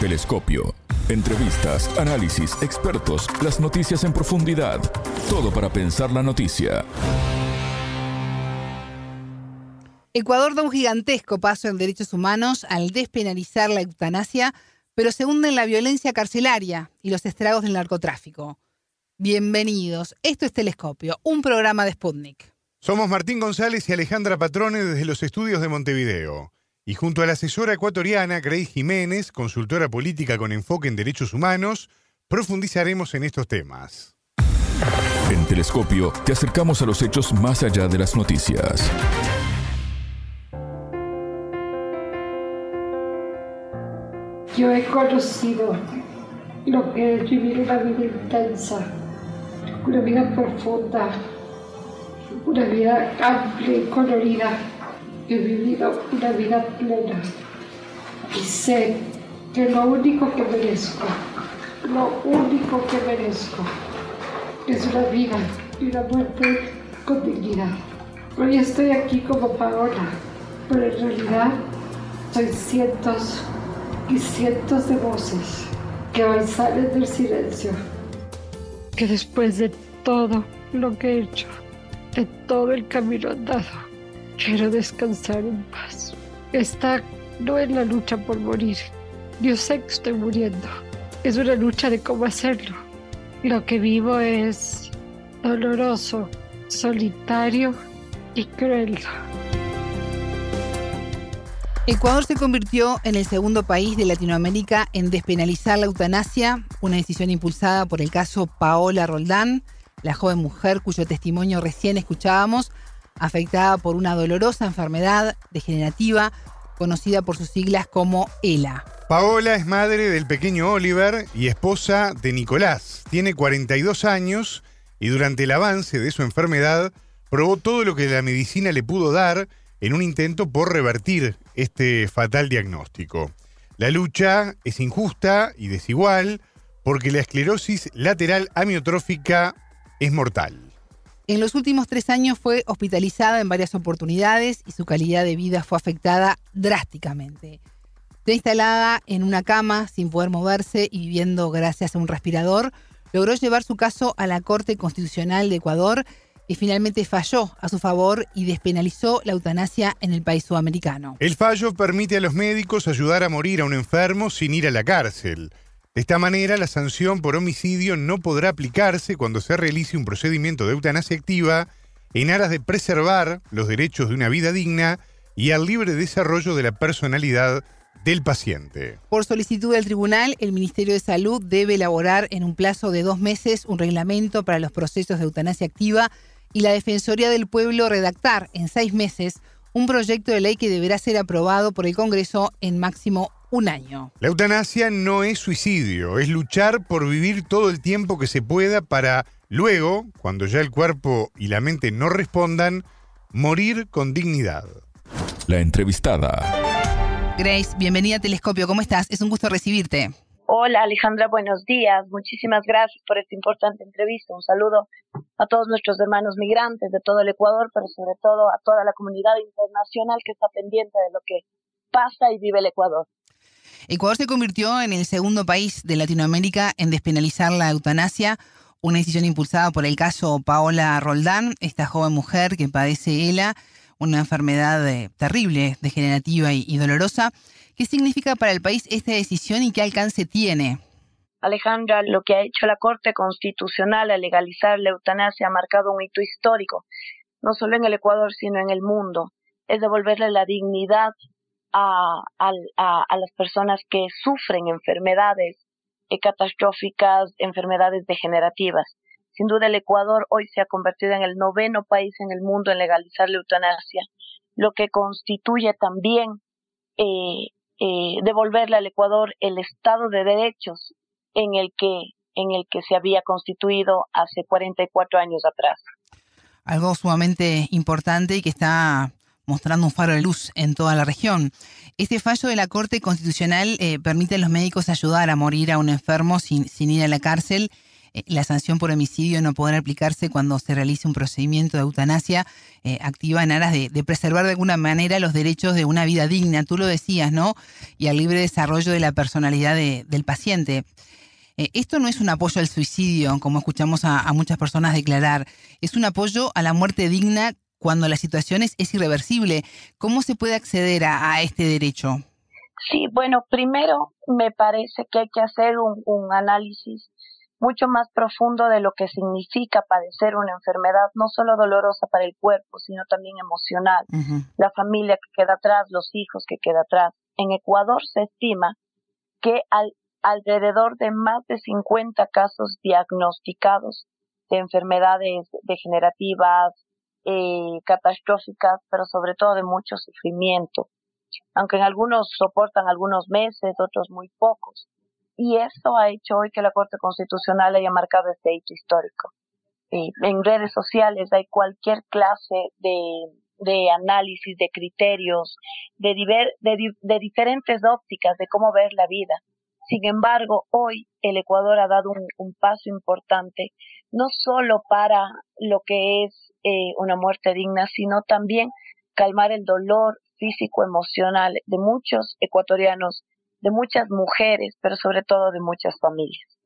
Telescopio. Entrevistas, análisis, expertos, las noticias en profundidad. Todo para pensar la noticia. Ecuador da un gigantesco paso en derechos humanos al despenalizar la eutanasia, pero se hunde en la violencia carcelaria y los estragos del narcotráfico. Bienvenidos. Esto es Telescopio, un programa de Sputnik. Somos Martín González y Alejandra Patrone desde los estudios de Montevideo. Y junto a la asesora ecuatoriana Grace Jiménez, consultora política con enfoque en derechos humanos, profundizaremos en estos temas. En Telescopio te acercamos a los hechos más allá de las noticias. Yo he conocido lo que es vivir una vida intensa, una vida profunda, una vida amplia y colorida he vivido una vida plena y sé que lo único que merezco, lo único que merezco es una vida y una muerte con dignidad. Hoy estoy aquí como Paola, pero en realidad soy cientos y cientos de voces que hoy salen del silencio. Que después de todo lo que he hecho, de todo el camino andado, Quiero descansar en paz. Esta no es la lucha por morir. Yo sé que estoy muriendo. Es una lucha de cómo hacerlo. Lo que vivo es doloroso, solitario y cruel. Ecuador se convirtió en el segundo país de Latinoamérica en despenalizar la eutanasia, una decisión impulsada por el caso Paola Roldán, la joven mujer cuyo testimonio recién escuchábamos, afectada por una dolorosa enfermedad degenerativa conocida por sus siglas como ELA. Paola es madre del pequeño Oliver y esposa de Nicolás. Tiene 42 años y durante el avance de su enfermedad probó todo lo que la medicina le pudo dar en un intento por revertir este fatal diagnóstico. La lucha es injusta y desigual porque la esclerosis lateral amiotrófica es mortal. En los últimos tres años fue hospitalizada en varias oportunidades y su calidad de vida fue afectada drásticamente. Está instalada en una cama sin poder moverse y viviendo gracias a un respirador, logró llevar su caso a la Corte Constitucional de Ecuador y finalmente falló a su favor y despenalizó la eutanasia en el país sudamericano. El fallo permite a los médicos ayudar a morir a un enfermo sin ir a la cárcel. De esta manera, la sanción por homicidio no podrá aplicarse cuando se realice un procedimiento de eutanasia activa en aras de preservar los derechos de una vida digna y al libre desarrollo de la personalidad del paciente. Por solicitud del tribunal, el Ministerio de Salud debe elaborar en un plazo de dos meses un reglamento para los procesos de eutanasia activa y la Defensoría del Pueblo redactar en seis meses un proyecto de ley que deberá ser aprobado por el Congreso en máximo un año. La eutanasia no es suicidio, es luchar por vivir todo el tiempo que se pueda para luego, cuando ya el cuerpo y la mente no respondan, morir con dignidad. La entrevistada. Grace, bienvenida a Telescopio, ¿cómo estás? Es un gusto recibirte. Hola Alejandra, buenos días. Muchísimas gracias por esta importante entrevista. Un saludo a todos nuestros hermanos migrantes de todo el Ecuador, pero sobre todo a toda la comunidad internacional que está pendiente de lo que pasa y vive el Ecuador. Ecuador se convirtió en el segundo país de Latinoamérica en despenalizar la eutanasia, una decisión impulsada por el caso Paola Roldán, esta joven mujer que padece ELA, una enfermedad eh, terrible, degenerativa y, dolorosa. ¿Qué significa para el país esta decisión y qué alcance tiene? Alejandra, lo que ha hecho la Corte Constitucional al legalizar la eutanasia ha marcado un hito histórico, no solo en el Ecuador, sino en el mundo. Es devolverle la dignidad a, las personas que sufren enfermedades eh, catastróficas, enfermedades degenerativas. Sin duda el Ecuador hoy se ha convertido en el noveno país en el mundo en legalizar la eutanasia, lo que constituye también eh, eh, devolverle al Ecuador el Estado de Derechos en el que en el que se había constituido hace 44 años atrás. Algo sumamente importante y que está mostrando un faro de luz en toda la región. Este fallo de la Corte Constitucional eh, permite a los médicos ayudar a morir a un enfermo sin, ir a la cárcel eh, la sanción por homicidio no podrá aplicarse cuando se realice un procedimiento de eutanasia eh, activa en aras de, preservar de alguna manera los derechos de una vida digna, tú lo decías, ¿no? Y al libre desarrollo de la personalidad del paciente. Eh, esto no es un apoyo al suicidio, como escuchamos a, muchas personas declarar, es un apoyo a la muerte digna cuando la situación es, irreversible. ¿Cómo se puede acceder a este derecho? Sí, bueno, primero me parece que hay que hacer un, análisis mucho más profundo de lo que significa padecer una enfermedad, no solo dolorosa para el cuerpo, sino también emocional. La familia que queda atrás, los hijos que queda atrás. En Ecuador se estima que al, alrededor de más de 50 casos diagnosticados de enfermedades degenerativas, eh, catastróficas, pero sobre todo de mucho sufrimiento aunque en algunos soportan algunos meses, otros muy pocos. Y eso ha hecho hoy que la Corte Constitucional haya marcado este hecho histórico. en redes sociales hay cualquier clase de, análisis, de criterios, de, de, diferentes ópticas de cómo ver la vida. Sin embargo, hoy el Ecuador ha dado un, paso importante, no solo para lo que es eh, una muerte digna, sino también calmar el dolor físico, emocional de muchos ecuatorianos, de muchas mujeres, pero sobre todo de muchas familias.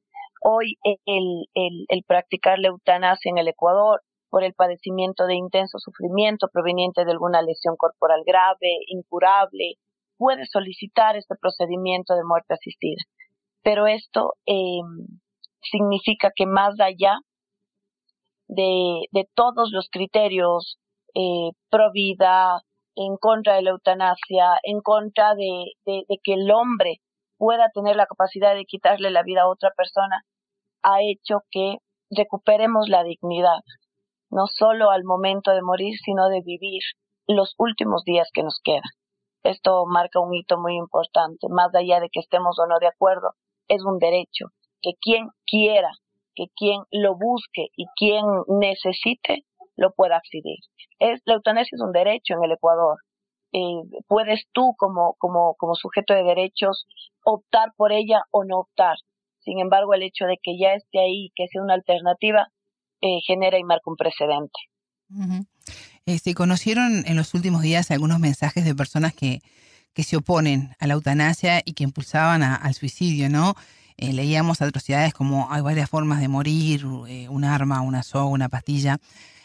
Hoy el, el, el practicar la eutanasia en el Ecuador por el padecimiento de intenso sufrimiento proveniente de alguna lesión corporal grave, incurable, puede solicitar este procedimiento de muerte asistida. Pero esto em, significa que más allá de, de todos los criterios eh, pro vida, en contra de la eutanasia, en contra de, de, que el hombre pueda tener la capacidad de quitarle la vida a otra persona, ha hecho que recuperemos la dignidad, no solo al momento de morir, sino de vivir los últimos días que nos quedan. Esto marca un hito muy importante, más allá de que estemos o no de acuerdo, es un derecho, que quien quiera, que quien lo busque y quien necesite, lo pueda acceder. Es, la eutanasia es un derecho en el Ecuador. Eh, puedes tú como, como, como sujeto de derechos optar por ella o no optar. Sin embargo, el hecho de que ya esté ahí, que sea una alternativa, eh, genera y marca un precedente. se este, conocieron en los últimos días algunos mensajes de personas que, que se oponen a la eutanasia y que impulsaban al suicidio, ¿no? Eh, leíamos atrocidades como hay varias formas de morir, un arma, una soga, una pastilla.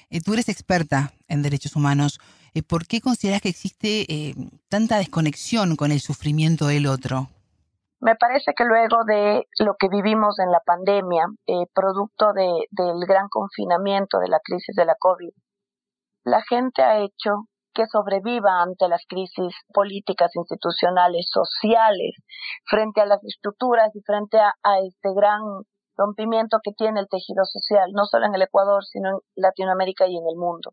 Eh, tú eres experta en derechos humanos. Eh, ¿Por qué consideras que existe eh, tanta desconexión con el sufrimiento del otro? Me parece que luego de lo que vivimos en la pandemia, producto del gran confinamiento, de la crisis de la COVID, la gente ha hecho que sobreviva ante las crisis políticas, institucionales, sociales, frente a las estructuras y frente a este gran rompimiento que tiene el tejido social, no solo en el Ecuador, sino en Latinoamérica y en el mundo.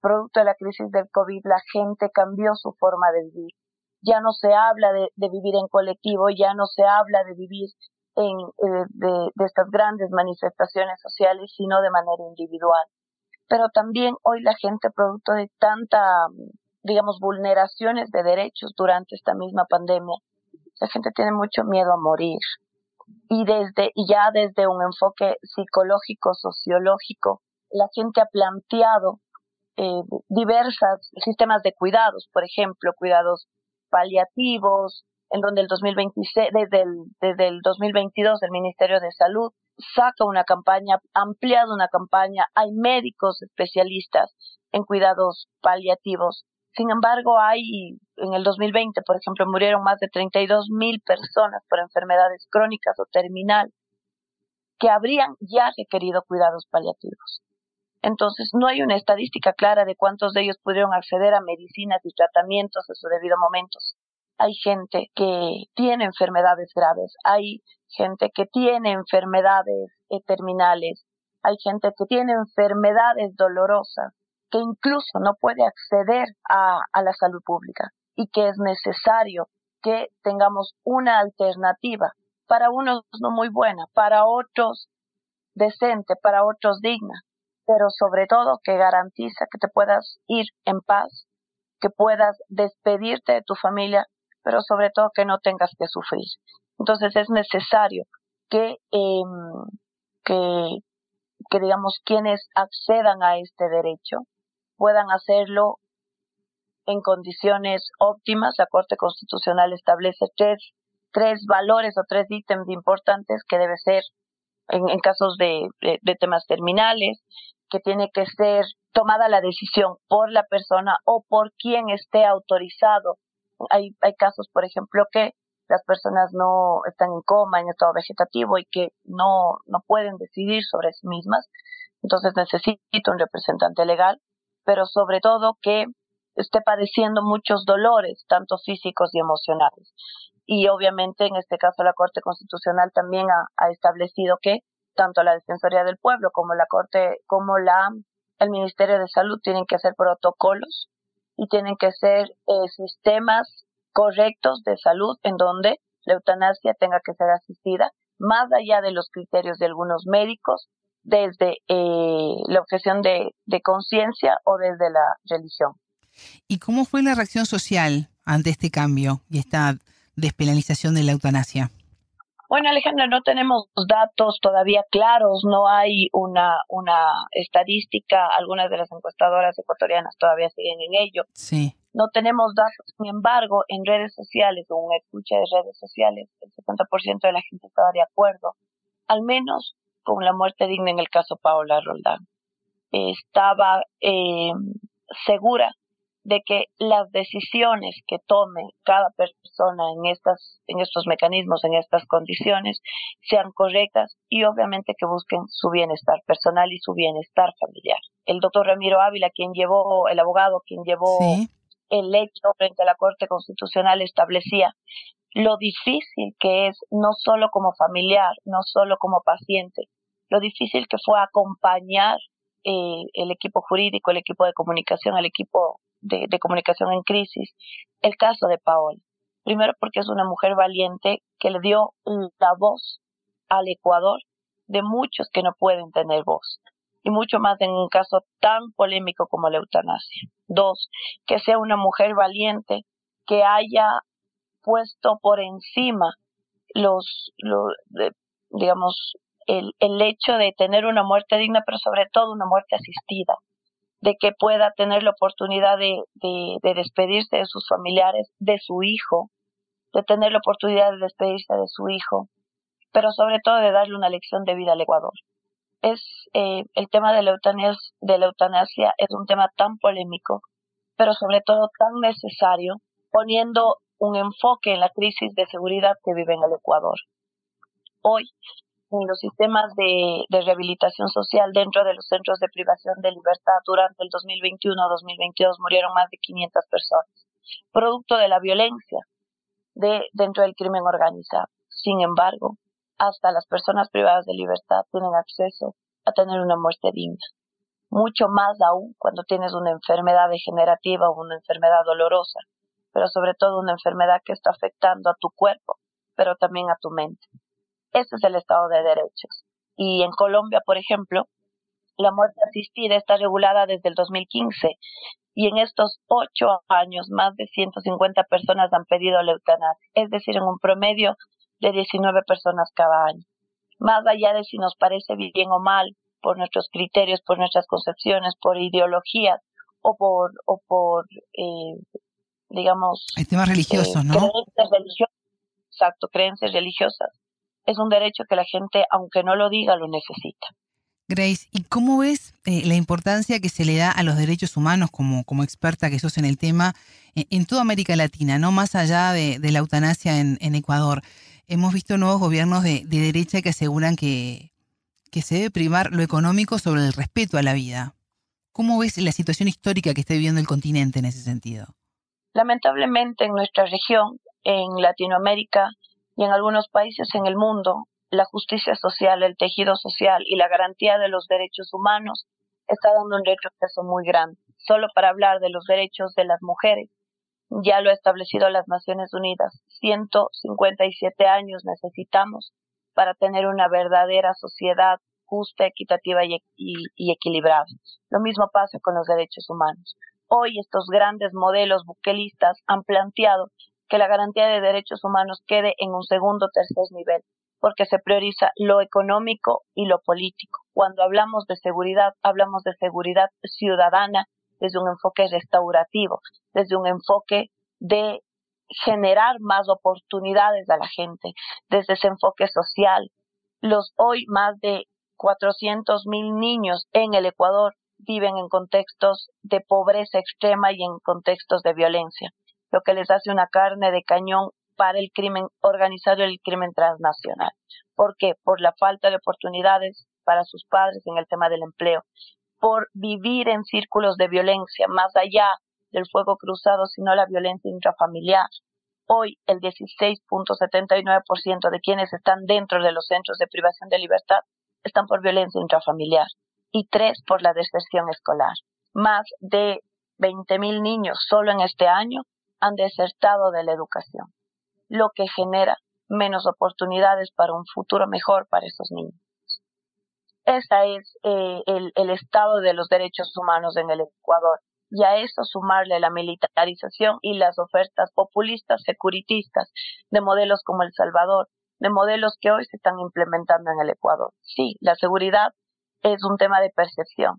Producto de la crisis del COVID, la gente cambió su forma de vivir. Ya no se habla de, vivir en colectivo, ya no se habla de vivir en, eh, de, estas grandes manifestaciones sociales, sino de manera individual. Pero también hoy la gente, producto de tanta, digamos, vulneraciones de derechos durante esta misma pandemia, la gente tiene mucho miedo a morir, y desde y ya desde un enfoque psicológico sociológico la gente ha planteado eh, diversas sistemas de cuidados por ejemplo cuidados paliativos en donde el 2026 desde el desde el 2022 el Ministerio de Salud saca una campaña ampliado una campaña hay médicos especialistas en cuidados paliativos sin embargo, hay, en el 2020, por ejemplo, murieron más de 32 mil personas por enfermedades crónicas o terminal que habrían ya requerido cuidados paliativos. Entonces, no hay una estadística clara de cuántos de ellos pudieron acceder a medicinas y tratamientos en su debido momento. Hay gente que tiene enfermedades graves, hay gente que tiene enfermedades terminales, hay gente que tiene enfermedades dolorosas que incluso no puede acceder a, la salud pública y que es necesario que tengamos una alternativa para unos no muy buena, para otros decente, para otros digna, pero sobre todo que garantiza que te puedas ir en paz, que puedas despedirte de tu familia, pero sobre todo que no tengas que sufrir. Entonces es necesario que em, que, que digamos quienes accedan a este derecho puedan hacerlo en condiciones óptimas. La Corte Constitucional establece tres, tres valores o tres ítems importantes que debe ser en, casos de, temas terminales, que tiene que ser tomada la decisión por la persona o por quien esté autorizado. Hay, hay casos, por ejemplo, que las personas no están en coma, en estado vegetativo y que no, no pueden decidir sobre sí mismas. Entonces necesito un representante legal, pero sobre todo que esté padeciendo muchos dolores, tanto físicos y emocionales. Y obviamente en este caso la Corte Constitucional también ha, establecido que tanto la Defensoría del Pueblo como la Corte, como la, el Ministerio de Salud tienen que hacer protocolos y tienen que ser eh, sistemas correctos de salud en donde la eutanasia tenga que ser asistida, más allá de los criterios de algunos médicos, desde eh, la objeción de conciencia o desde la religión. ¿Y cómo fue la reacción social ante este cambio y esta despenalización de la eutanasia? Bueno, Alejandra, no tenemos datos todavía claros, no hay una, una estadística, algunas de las encuestadoras ecuatorianas todavía siguen en ello. Sí. No tenemos datos, sin embargo, en redes sociales o en escucha de redes sociales, el 70% de la gente estaba de acuerdo, al menos con la muerte digna en el caso Paola Roldán. Estaba eh, segura de que las decisiones que tome cada persona en estas en estos mecanismos en estas condiciones sean correctas y obviamente que busquen su bienestar personal y su bienestar familiar. El doctor Ramiro Ávila quien llevó el abogado quien llevó el hecho frente a la Corte Constitucional establecía lo difícil que es no solo como familiar no solo como paciente lo difícil que fue acompañar eh, el equipo jurídico, el equipo de comunicación, el equipo de, comunicación en crisis, el caso de Paola. Primero porque es una mujer valiente que le dio la voz al Ecuador de muchos que no pueden tener voz. Y mucho más en un caso tan polémico como la eutanasia. Dos, que sea una mujer valiente que haya puesto por encima los, los digamos, el, el hecho de tener una muerte digna, pero sobre todo una muerte asistida de que pueda tener la oportunidad de, de, despedirse de sus familiares, de su hijo, de tener la oportunidad de despedirse de su hijo, pero sobre todo de darle una lección de vida al Ecuador. Es eh, el tema de la, eutanasia, de la eutanasia es un tema tan polémico, pero sobre todo tan necesario, poniendo un enfoque en la crisis de seguridad que vive en el Ecuador. Hoy en los sistemas de, rehabilitación social dentro de los centros de privación de libertad durante el 2021-2022 murieron más de 500 personas, producto de la violencia de, dentro del crimen organizado. Sin embargo, hasta las personas privadas de libertad tienen acceso a tener una muerte digna. Mucho más aún cuando tienes una enfermedad degenerativa o una enfermedad dolorosa, pero sobre todo una enfermedad que está afectando a tu cuerpo, pero también a tu mente. Ese es el Estado de Derechos. Y en Colombia, por ejemplo, la muerte asistida está regulada desde el 2015 y en estos ocho años más de 150 personas han pedido la eutanasia, es decir, en un promedio de 19 personas cada año. Más allá de si nos parece bien o mal, por nuestros criterios, por nuestras concepciones, por ideologías o por, o por eh, digamos... Hay temas religiosos, eh, ¿no? Creencias religiosas, exacto, creencias religiosas es un derecho que la gente, aunque no lo diga, lo necesita. Grace, ¿y cómo ves eh, la importancia que se le da a los derechos humanos como, como experta que sos en el tema en, toda América Latina, no más allá de, la eutanasia en, Ecuador? Hemos visto nuevos gobiernos de, derecha que aseguran que, que se debe primar lo económico sobre el respeto a la vida. ¿Cómo ves la situación histórica que está viviendo el continente en ese sentido? Lamentablemente en nuestra región, en Latinoamérica, y en algunos países en el mundo, la justicia social, el tejido social y la garantía de los derechos humanos está dando un retroceso muy grande. Solo para hablar de los derechos de las mujeres, ya lo ha establecido las Naciones Unidas. 157 años necesitamos para tener una verdadera sociedad justa, equitativa y, y, equilibrada. Lo mismo pasa con los derechos humanos. Hoy estos grandes modelos buquelistas han planteado que la garantía de derechos humanos quede en un segundo o tercer nivel, porque se prioriza lo económico y lo político. Cuando hablamos de seguridad, hablamos de seguridad ciudadana desde un enfoque restaurativo, desde un enfoque de generar más oportunidades a la gente, desde ese enfoque social. Los hoy más de 400 mil niños en el Ecuador viven en contextos de pobreza extrema y en contextos de violencia, lo que les hace una carne de cañón para el crimen organizado y el crimen transnacional. ¿Por qué? Por la falta de oportunidades para sus padres en el tema del empleo, por vivir en círculos de violencia más allá del fuego cruzado, sino la violencia intrafamiliar. Hoy el 16.79% de quienes están dentro de los centros de privación de libertad están por violencia intrafamiliar y tres por la deserción escolar. Más de 20.000 niños solo en este año han desertado de la educación lo que genera menos oportunidades para un futuro mejor para esos niños. Ese es eh, el, el estado de los derechos humanos en el Ecuador y a eso sumarle la militarización y las ofertas populistas, securitistas de modelos como El Salvador, de modelos que hoy se están implementando en el Ecuador. Sí, la seguridad es un tema de percepción,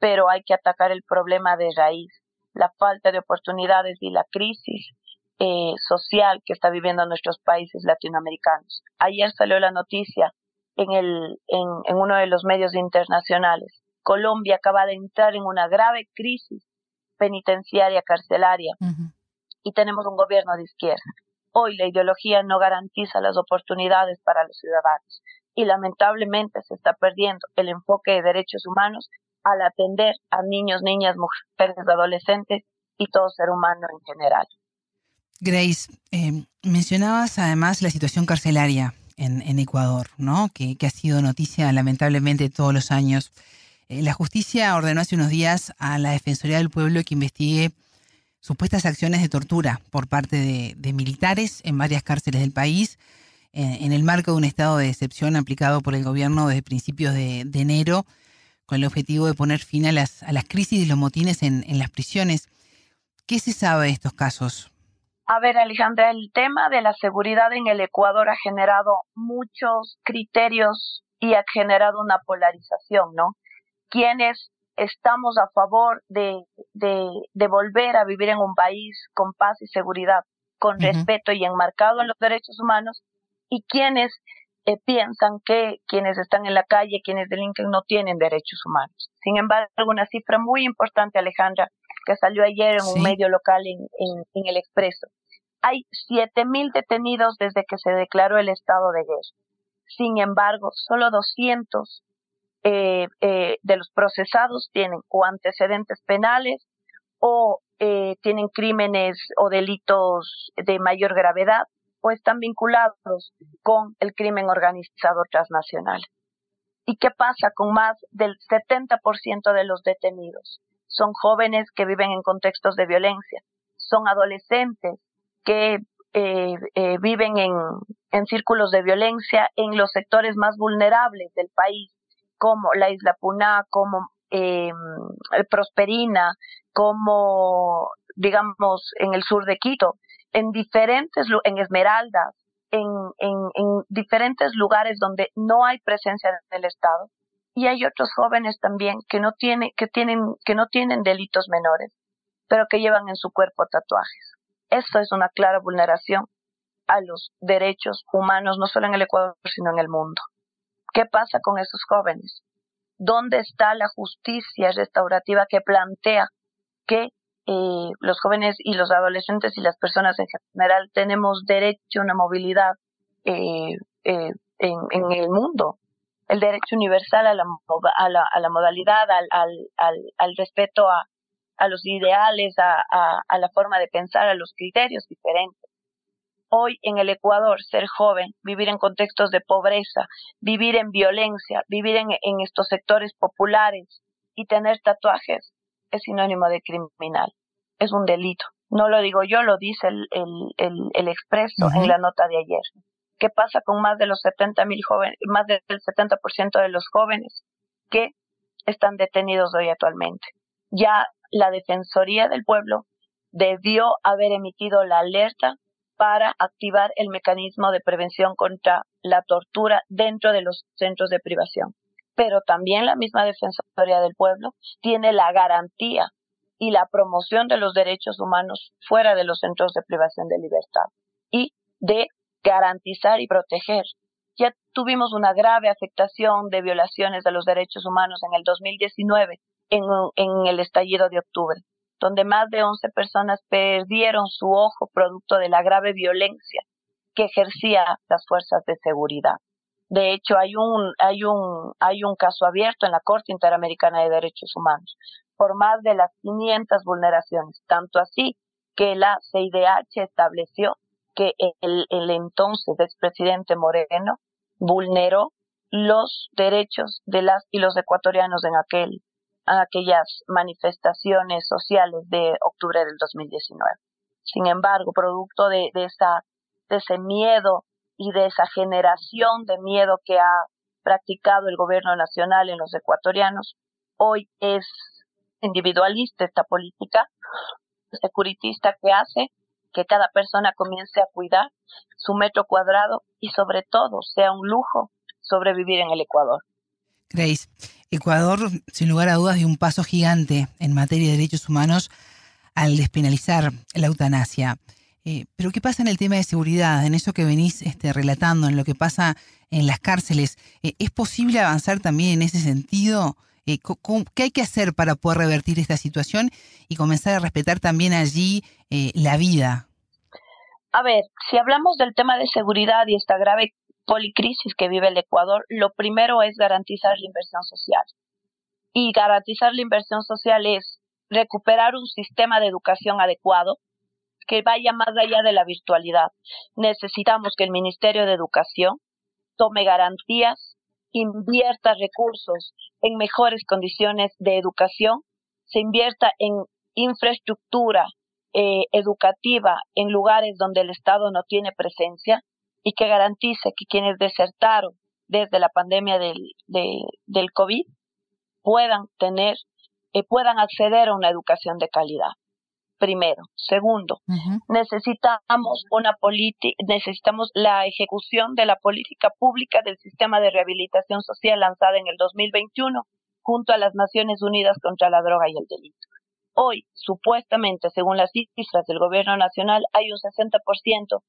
pero hay que atacar el problema de raíz, la falta de oportunidades y la crisis eh, social que está viviendo nuestros países latinoamericanos. Ayer salió la noticia en, el, en, uno de los medios internacionales. Colombia acaba de entrar en una grave crisis penitenciaria carcelaria y tenemos un gobierno de izquierda. Hoy la ideología no garantiza las oportunidades para los ciudadanos y lamentablemente se está perdiendo el enfoque de derechos humanos al atender a niños, niñas, mujeres, adolescentes y todo ser humano en general. Grace, eh, mencionabas además la situación carcelaria en, Ecuador, ¿no? Que, ha sido noticia lamentablemente todos los años. Eh, la justicia ordenó hace unos días a la Defensoría del Pueblo que investigue supuestas acciones de tortura por parte de, militares en varias cárceles del país, eh, en el marco de un estado de excepción aplicado por el gobierno desde principios de, enero, con el objetivo de poner fin a las, a las crisis y los motines en, en las prisiones. ¿Qué se sabe de estos casos? A ver, Alejandra, el tema de la seguridad en el Ecuador ha generado muchos criterios y ha generado una polarización, ¿no? Quienes estamos a favor de, de, volver a vivir en un país con paz y seguridad, con respeto y enmarcado en los derechos humanos, y quienes eh, piensan que quienes están en la calle, quienes delinquen, no tienen derechos humanos. Sin embargo, una cifra muy importante, Alejandra, que salió ayer en un medio local en, en, el Expreso. Hay 7.000 detenidos desde que se declaró el estado de guerra. Sin embargo, solo 200 eh, eh, de los procesados tienen o antecedentes penales o eh, tienen crímenes o delitos de mayor gravedad o están vinculados con el crimen organizado transnacional. ¿Y qué pasa con más del 70% de los detenidos? son jóvenes que viven en contextos de violencia, son adolescentes que eh, eh, viven en, círculos de violencia en los sectores más vulnerables del país, como la isla Puná, como eh, Prosperina, como digamos en el sur de Quito, en diferentes, en Esmeraldas, en, en, en diferentes lugares donde no hay presencia del Estado y hay otros jóvenes también que no tienen, que tienen, que no tienen delitos menores, pero que llevan en su cuerpo tatuajes. Eso es una clara vulneración a los derechos humanos, no solo en el Ecuador, sino en el mundo. ¿Qué pasa con esos jóvenes? ¿Dónde está la justicia restaurativa que plantea que eh, los jóvenes y los adolescentes y las personas en general tenemos derecho a una movilidad eh, eh, en, el mundo? el derecho universal a la, a la, modalidad, al, al, al, al respeto a, los ideales, a, la forma de pensar, a los criterios diferentes. Hoy en el Ecuador, ser joven, vivir en contextos de pobreza, vivir en violencia, vivir en estos sectores populares y tener tatuajes es sinónimo de criminal, es un delito. No lo digo yo, lo dice el, el, el, el expreso en la nota de ayer. ¿Qué pasa con más de los 70 mil jóvenes, más del 70% de los jóvenes que están detenidos hoy actualmente? Ya la Defensoría del Pueblo debió haber emitido la alerta para activar el mecanismo de prevención contra la tortura dentro de los centros de privación. Pero también la misma Defensoría del Pueblo tiene la garantía y la promoción de los derechos humanos fuera de los centros de privación de libertad y de garantizar y proteger. Ya tuvimos una grave afectación de violaciones de los derechos humanos en el 2019 en, en el estallido de octubre donde más de 11 personas perdieron su ojo producto de la grave violencia que ejercía las fuerzas de seguridad. De hecho, hay un, hay un, hay un caso abierto en la Corte Interamericana de Derechos Humanos por más de las 500 vulneraciones, tanto así que la CIDH estableció que el, el entonces expresidente Moreno vulneró los derechos de las y los ecuatorianos en aquel a aquellas manifestaciones sociales de octubre del 2019. Sin embargo, producto de, esa, de ese miedo y de esa generación de miedo que ha practicado el gobierno nacional en los ecuatorianos, hoy es individualista esta política securitista que hace que cada persona comience a cuidar su metro cuadrado y sobre todo sea un lujo sobrevivir en el Ecuador. Grace, Ecuador, sin lugar a dudas, dio un paso gigante en materia de derechos humanos al despenalizar la eutanasia. Eh, pero ¿qué pasa en el tema de seguridad, en eso que venís este, relatando, en lo que pasa en las cárceles? Eh, ¿Es posible avanzar también en ese sentido? Eh, ¿Qué hay que hacer para poder revertir esta situación y comenzar a respetar también allí la vida? A ver, si hablamos del tema de seguridad y esta grave policrisis que vive el Ecuador, lo primero es garantizar la inversión social. Y garantizar la inversión social es recuperar un sistema de educación adecuado que vaya más allá de la virtualidad. Necesitamos que el Ministerio de Educación tome garantías, invierta recursos en mejores condiciones de educación, se invierta en infraestructura eh, educativa en lugares donde el Estado no tiene presencia, y que garantice que quienes desertaron desde la pandemia del, COVID puedan tener, eh, puedan acceder a una educación de calidad. Primero. Segundo, necesitamos una política, necesitamos la ejecución de la política pública del sistema de rehabilitación social lanzada en el 2021 junto a las Naciones Unidas contra la droga y el delito. Hoy, supuestamente, según las cifras del gobierno nacional, hay un 60%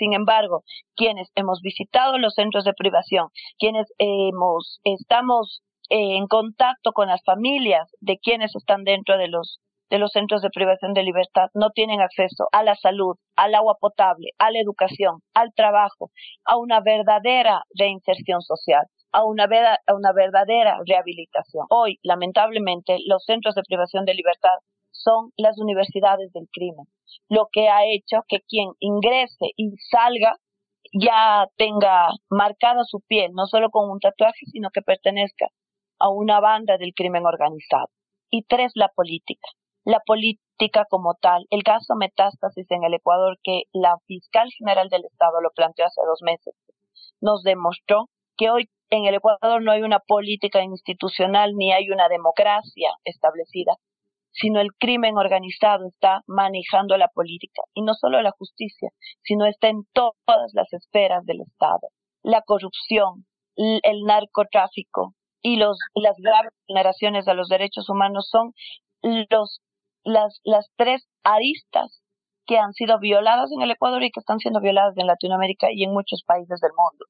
sin embargo, quienes hemos visitado los centros de privación, quienes hemos, estamos eh, en contacto con las familias de quienes están dentro de los de los centros de privación de libertad no tienen acceso a la salud, al agua potable, a la educación, al trabajo, a una verdadera reinserción social, a una, a una verdadera rehabilitación. Hoy, lamentablemente, los centros de privación de libertad son las universidades del crimen, lo que ha hecho que quien ingrese y salga ya tenga marcada su piel, no solo con un tatuaje, sino que pertenezca a una banda del crimen organizado. Y tres, la política. La política como tal, el caso metástasis en el Ecuador que la fiscal general del Estado lo planteó hace dos meses, nos demostró que hoy en el Ecuador no hay una política institucional ni hay una democracia establecida, sino el crimen organizado está manejando la política y no solo la justicia, sino está en todas las esferas del Estado. La corrupción, el narcotráfico y los, las graves vulneraciones a los derechos humanos son los, las, las tres aristas que han sido violadas en el Ecuador y que están siendo violadas en Latinoamérica y en muchos países del mundo.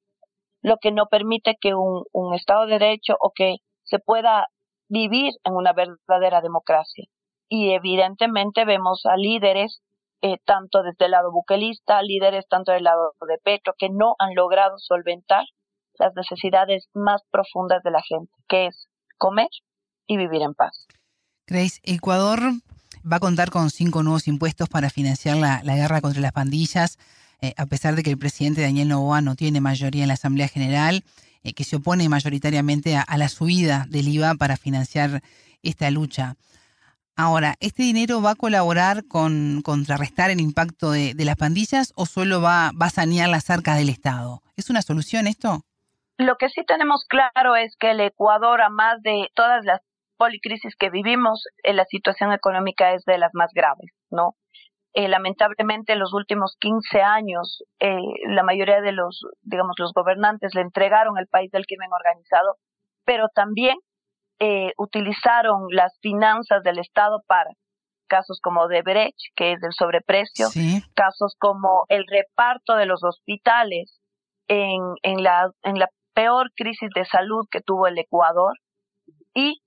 Lo que no permite que un, un Estado de Derecho o que se pueda vivir en una verdadera democracia. Y evidentemente vemos a líderes, eh, tanto desde el lado buquelista, líderes tanto del lado de Petro, que no han logrado solventar las necesidades más profundas de la gente, que es comer y vivir en paz. Grace, Ecuador va a contar con cinco nuevos impuestos para financiar la, guerra contra las pandillas, eh, a pesar de que el presidente Daniel Novoa no tiene mayoría en la Asamblea General. Eh, que se opone mayoritariamente a, la subida del IVA para financiar esta lucha. Ahora, ¿este dinero va a colaborar con contrarrestar el impacto de, las pandillas o solo va, va a sanear las arcas del Estado? ¿Es una solución esto? Lo que sí tenemos claro es que el Ecuador, a más de todas las policrisis que vivimos, eh, la situación económica es de las más graves, ¿no? eh, lamentablemente en los últimos 15 años eh, la mayoría de los, digamos, los gobernantes le entregaron el país del crimen organizado, pero también eh, utilizaron las finanzas del Estado para casos como de Brecht, que es del sobreprecio, casos como el reparto de los hospitales en, en, la, en la peor crisis de salud que tuvo el Ecuador y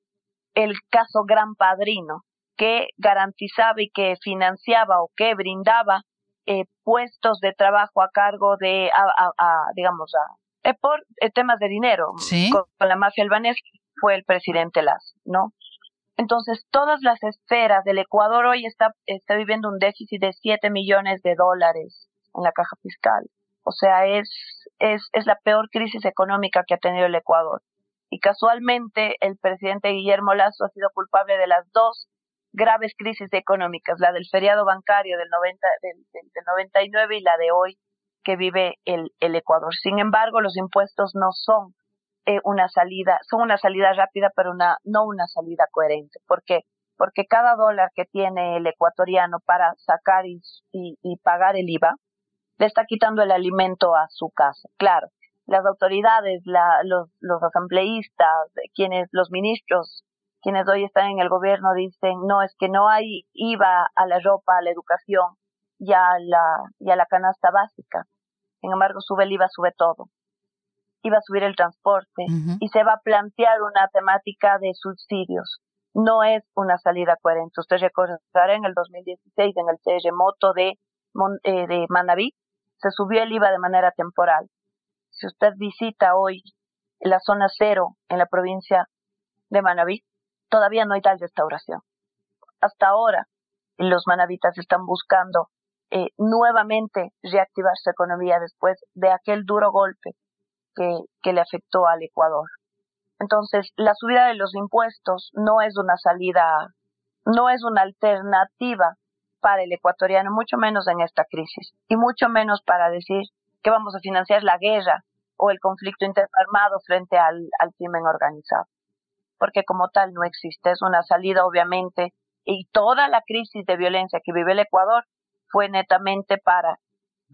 el caso Gran Padrino, que garantizaba y que financiaba o que brindaba eh, puestos de trabajo a cargo de, a, digamos, a, eh, por eh, temas de dinero. Con, la mafia albanesa fue el presidente Lazo, ¿no? Entonces, todas las esferas del Ecuador hoy está, está viviendo un déficit de 7 millones de dólares en la caja fiscal. O sea, es, es, es la peor crisis económica que ha tenido el Ecuador. Y casualmente, el presidente Guillermo Lazo ha sido culpable de las dos graves crisis económicas, la del feriado bancario del, 90, del, 99 y la de hoy que vive el, el Ecuador. Sin embargo, los impuestos no son eh, una salida, son una salida rápida, pero una, no una salida coherente. ¿Por qué? Porque cada dólar que tiene el ecuatoriano para sacar y, pagar el IVA, le está quitando el alimento a su casa. Claro, las autoridades, la, los, los asambleístas, quienes, los ministros quienes hoy están en el gobierno dicen, no, es que no hay IVA a la ropa, a la educación y a la, y a la canasta básica. Sin embargo, sube el IVA, sube todo. Iba a subir el transporte y se va a plantear una temática de subsidios. No es una salida coherente. Usted recordará en el 2016, en el terremoto de, eh, de Manaví, se subió el IVA de manera temporal. Si usted visita hoy la zona cero en la provincia de Manaví, todavía no hay tal restauración. Hasta ahora, los manavitas están buscando eh, nuevamente reactivar su economía después de aquel duro golpe que, que le afectó al Ecuador. Entonces, la subida de los impuestos no es una salida, no es una alternativa para el ecuatoriano, mucho menos en esta crisis, y mucho menos para decir que vamos a financiar la guerra o el conflicto interarmado frente al, al crimen organizado porque como tal no existe. Es una salida, obviamente, y toda la crisis de violencia que vive el Ecuador fue netamente para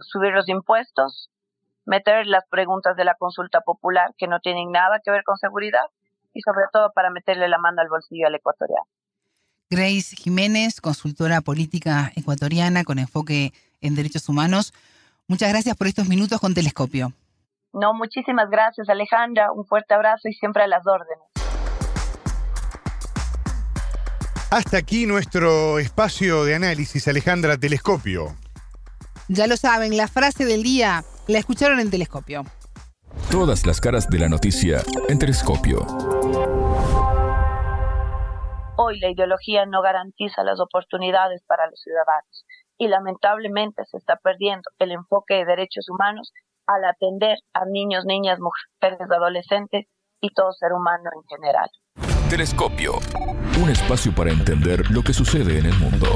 subir los impuestos, meter las preguntas de la consulta popular que no tienen nada que ver con seguridad y sobre todo para meterle la mano al bolsillo al ecuatoriano. Grace Jiménez, consultora política ecuatoriana con enfoque en derechos humanos. Muchas gracias por estos minutos con Telescopio. No, muchísimas gracias Alejandra, un fuerte abrazo y siempre a las órdenes. Hasta aquí nuestro espacio de análisis, Alejandra Telescopio. Ya lo saben, la frase del día la escucharon en Telescopio. Todas las caras de la noticia en Telescopio. Hoy la ideología no garantiza las oportunidades para los ciudadanos y lamentablemente se está perdiendo el enfoque de derechos humanos al atender a niños, niñas, mujeres, adolescentes y todo ser humano en general. Telescopio. Un espacio para entender lo que sucede en el mundo.